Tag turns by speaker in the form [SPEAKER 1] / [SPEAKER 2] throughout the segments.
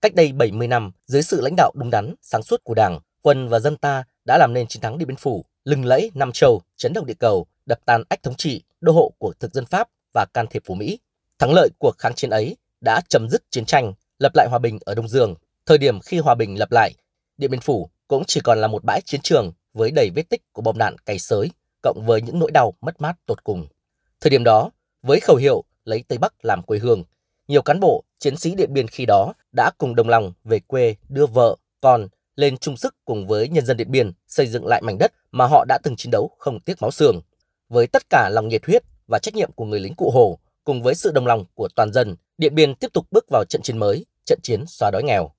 [SPEAKER 1] Cách đây 70 năm, dưới sự lãnh đạo đúng đắn, sáng suốt của Đảng, quân và dân ta đã làm nên chiến thắng Điện Biên Phủ, lừng lẫy Nam Châu, chấn động địa cầu, đập tan ách thống trị, đô hộ của thực dân Pháp và can thiệp của Mỹ. Thắng lợi của kháng chiến ấy đã chấm dứt chiến tranh, lập lại hòa bình ở Đông Dương. Thời điểm khi hòa bình lập lại, Điện Biên Phủ cũng chỉ còn là một bãi chiến trường với đầy vết tích của bom đạn cày sới, cộng với những nỗi đau mất mát tột cùng. Thời điểm đó, với khẩu hiệu lấy Tây Bắc làm quê hương, nhiều cán bộ, chiến sĩ Điện Biên khi đó đã cùng đồng lòng về quê đưa vợ, con lên chung sức cùng với nhân dân Điện Biên xây dựng lại mảnh đất mà họ đã từng chiến đấu không tiếc máu xương. Với tất cả lòng nhiệt huyết và trách nhiệm của người lính cụ Hồ, cùng với sự đồng lòng của toàn dân, Điện Biên tiếp tục bước vào trận chiến mới, trận chiến xóa đói nghèo.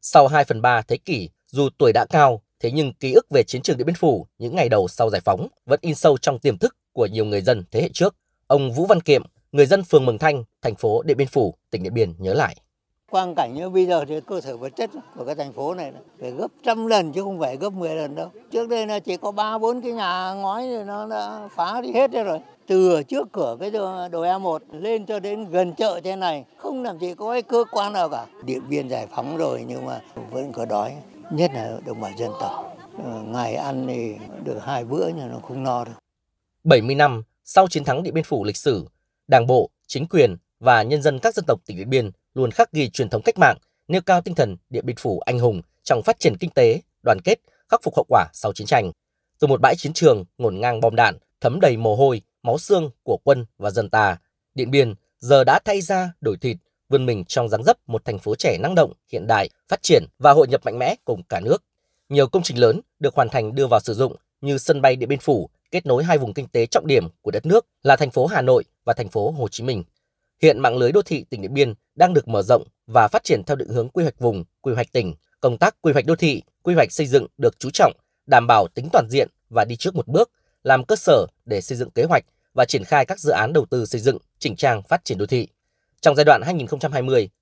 [SPEAKER 1] Sau 2 phần 3 thế kỷ, dù tuổi đã cao, thế nhưng ký ức về chiến trường Điện Biên Phủ những ngày đầu sau giải phóng vẫn in sâu trong tiềm thức của nhiều người dân thế hệ trước. Ông Vũ Văn Kiệm, người dân phường Mường Thanh, thành phố Điện Biên Phủ, tỉnh Điện Biên nhớ lại.
[SPEAKER 2] Quang cảnh như bây giờ thì cơ sở vật chất của cái thành phố này phải gấp trăm lần chứ không phải gấp 10 lần đâu. Trước đây là chỉ có ba bốn cái nhà ngói thì nó đã phá đi hết rồi. Từ trước cửa cái đồi A1 lên cho đến gần chợ thế này không làm gì có cái cơ quan nào cả. Điện biên giải phóng rồi nhưng mà vẫn có đói, nhất là đồng bào dân tộc. Ờ, ngày ăn thì được hai bữa nhưng nó không no đâu.
[SPEAKER 1] 70 năm sau chiến thắng Điện Biên Phủ lịch sử, Đảng bộ, chính quyền và nhân dân các dân tộc tỉnh Điện Biên luôn khắc ghi truyền thống cách mạng, nêu cao tinh thần Điện Biên Phủ anh hùng trong phát triển kinh tế, đoàn kết, khắc phục hậu quả sau chiến tranh. Từ một bãi chiến trường ngổn ngang bom đạn, thấm đầy mồ hôi, máu xương của quân và dân ta, Điện Biên giờ đã thay ra đổi thịt, vươn mình trong dáng dấp một thành phố trẻ năng động, hiện đại, phát triển và hội nhập mạnh mẽ cùng cả nước. Nhiều công trình lớn được hoàn thành đưa vào sử dụng như sân bay Điện Biên Phủ kết nối hai vùng kinh tế trọng điểm của đất nước là thành phố Hà Nội và thành phố Hồ Chí Minh. Hiện mạng lưới đô thị tỉnh Điện Biên đang được mở rộng và phát triển theo định hướng quy hoạch vùng, quy hoạch tỉnh. Công tác quy hoạch đô thị, quy hoạch xây dựng được chú trọng, đảm bảo tính toàn diện và đi trước một bước, làm cơ sở để xây dựng kế hoạch và triển khai các dự án đầu tư xây dựng, chỉnh trang phát triển đô thị. Trong giai đoạn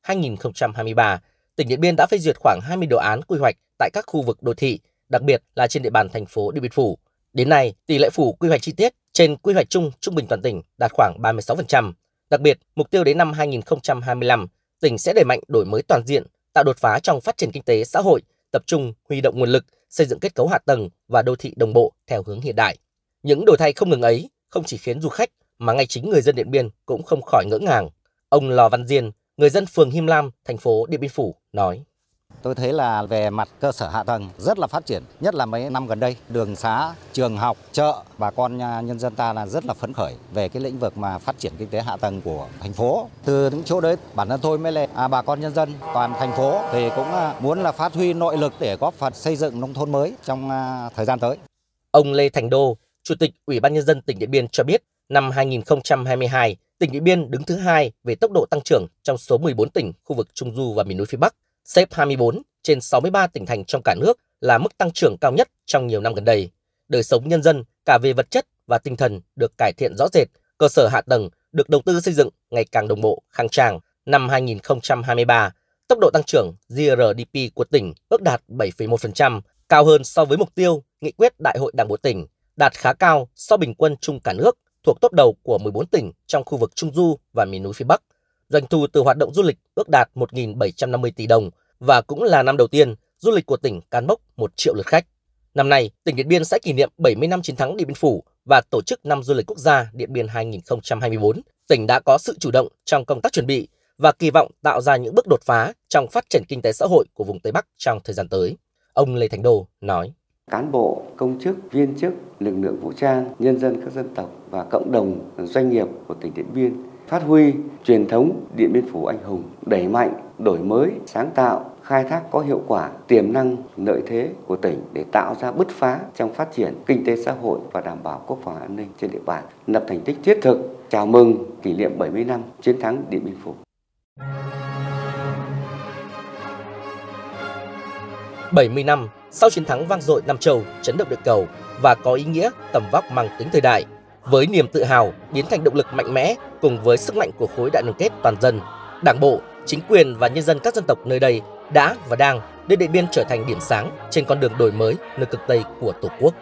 [SPEAKER 1] 2020-2023, tỉnh Điện Biên đã phê duyệt khoảng 20 đồ án quy hoạch tại các khu vực đô thị, đặc biệt là trên địa bàn thành phố Điện Biên Phủ. Đến nay, tỷ lệ phủ quy hoạch chi tiết trên quy hoạch chung trung bình toàn tỉnh đạt khoảng 36%. Đặc biệt, mục tiêu đến năm 2025, tỉnh sẽ đẩy mạnh đổi mới toàn diện, tạo đột phá trong phát triển kinh tế xã hội, tập trung huy động nguồn lực, xây dựng kết cấu hạ tầng và đô thị đồng bộ theo hướng hiện đại. Những đổi thay không ngừng ấy không chỉ khiến du khách mà ngay chính người dân Điện Biên cũng không khỏi ngỡ ngàng. Ông Lò Văn Diên, người dân phường Him Lam, thành phố Điện Biên Phủ nói:
[SPEAKER 3] Tôi thấy là về mặt cơ sở hạ tầng rất là phát triển, nhất là mấy năm gần đây, đường xá, trường học, chợ, bà con à, nhân dân ta là rất là phấn khởi về cái lĩnh vực mà phát triển kinh tế hạ tầng của thành phố. Từ những chỗ đấy, bản thân tôi mới là à, bà con nhân dân toàn thành phố thì cũng à, muốn là phát huy nội lực để góp phần xây dựng nông thôn mới trong à, thời gian tới.
[SPEAKER 1] Ông Lê Thành Đô, Chủ tịch Ủy ban Nhân dân tỉnh Điện Biên cho biết, năm 2022, tỉnh Điện Biên đứng thứ hai về tốc độ tăng trưởng trong số 14 tỉnh khu vực Trung Du và miền núi phía Bắc xếp 24 trên 63 tỉnh thành trong cả nước là mức tăng trưởng cao nhất trong nhiều năm gần đây. Đời sống nhân dân cả về vật chất và tinh thần được cải thiện rõ rệt, cơ sở hạ tầng được đầu tư xây dựng ngày càng đồng bộ, khang trang. Năm 2023, tốc độ tăng trưởng GRDP của tỉnh ước đạt 7,1%, cao hơn so với mục tiêu nghị quyết Đại hội Đảng bộ tỉnh, đạt khá cao so bình quân chung cả nước, thuộc top đầu của 14 tỉnh trong khu vực Trung Du và miền núi phía Bắc. Doanh thu từ hoạt động du lịch ước đạt 1.750 tỷ đồng và cũng là năm đầu tiên du lịch của tỉnh cán mốc 1 triệu lượt khách. Năm nay, tỉnh Điện Biên sẽ kỷ niệm 70 năm chiến thắng Điện Biên Phủ và tổ chức năm du lịch quốc gia Điện Biên 2024. Tỉnh đã có sự chủ động trong công tác chuẩn bị và kỳ vọng tạo ra những bước đột phá trong phát triển kinh tế xã hội của vùng Tây Bắc trong thời gian tới. Ông Lê Thành Đô nói.
[SPEAKER 4] Cán bộ, công chức, viên chức, lực lượng vũ trang, nhân dân các dân tộc và cộng đồng doanh nghiệp của tỉnh Điện Biên phát huy truyền thống Điện Biên Phủ anh hùng, đẩy mạnh, đổi mới, sáng tạo, khai thác có hiệu quả tiềm năng lợi thế của tỉnh để tạo ra bứt phá trong phát triển kinh tế xã hội và đảm bảo quốc phòng an ninh trên địa bàn, lập thành tích thiết thực chào mừng kỷ niệm 70 năm chiến thắng Điện Biên Phủ.
[SPEAKER 1] 70 năm sau chiến thắng vang dội Nam Châu, chấn động địa cầu và có ý nghĩa tầm vóc mang tính thời đại, với niềm tự hào biến thành động lực mạnh mẽ cùng với sức mạnh của khối đại đoàn kết toàn dân, Đảng bộ, chính quyền và nhân dân các dân tộc nơi đây đã và đang đưa Điện Biên trở thành điểm sáng trên con đường đổi mới nơi cực Tây của Tổ quốc.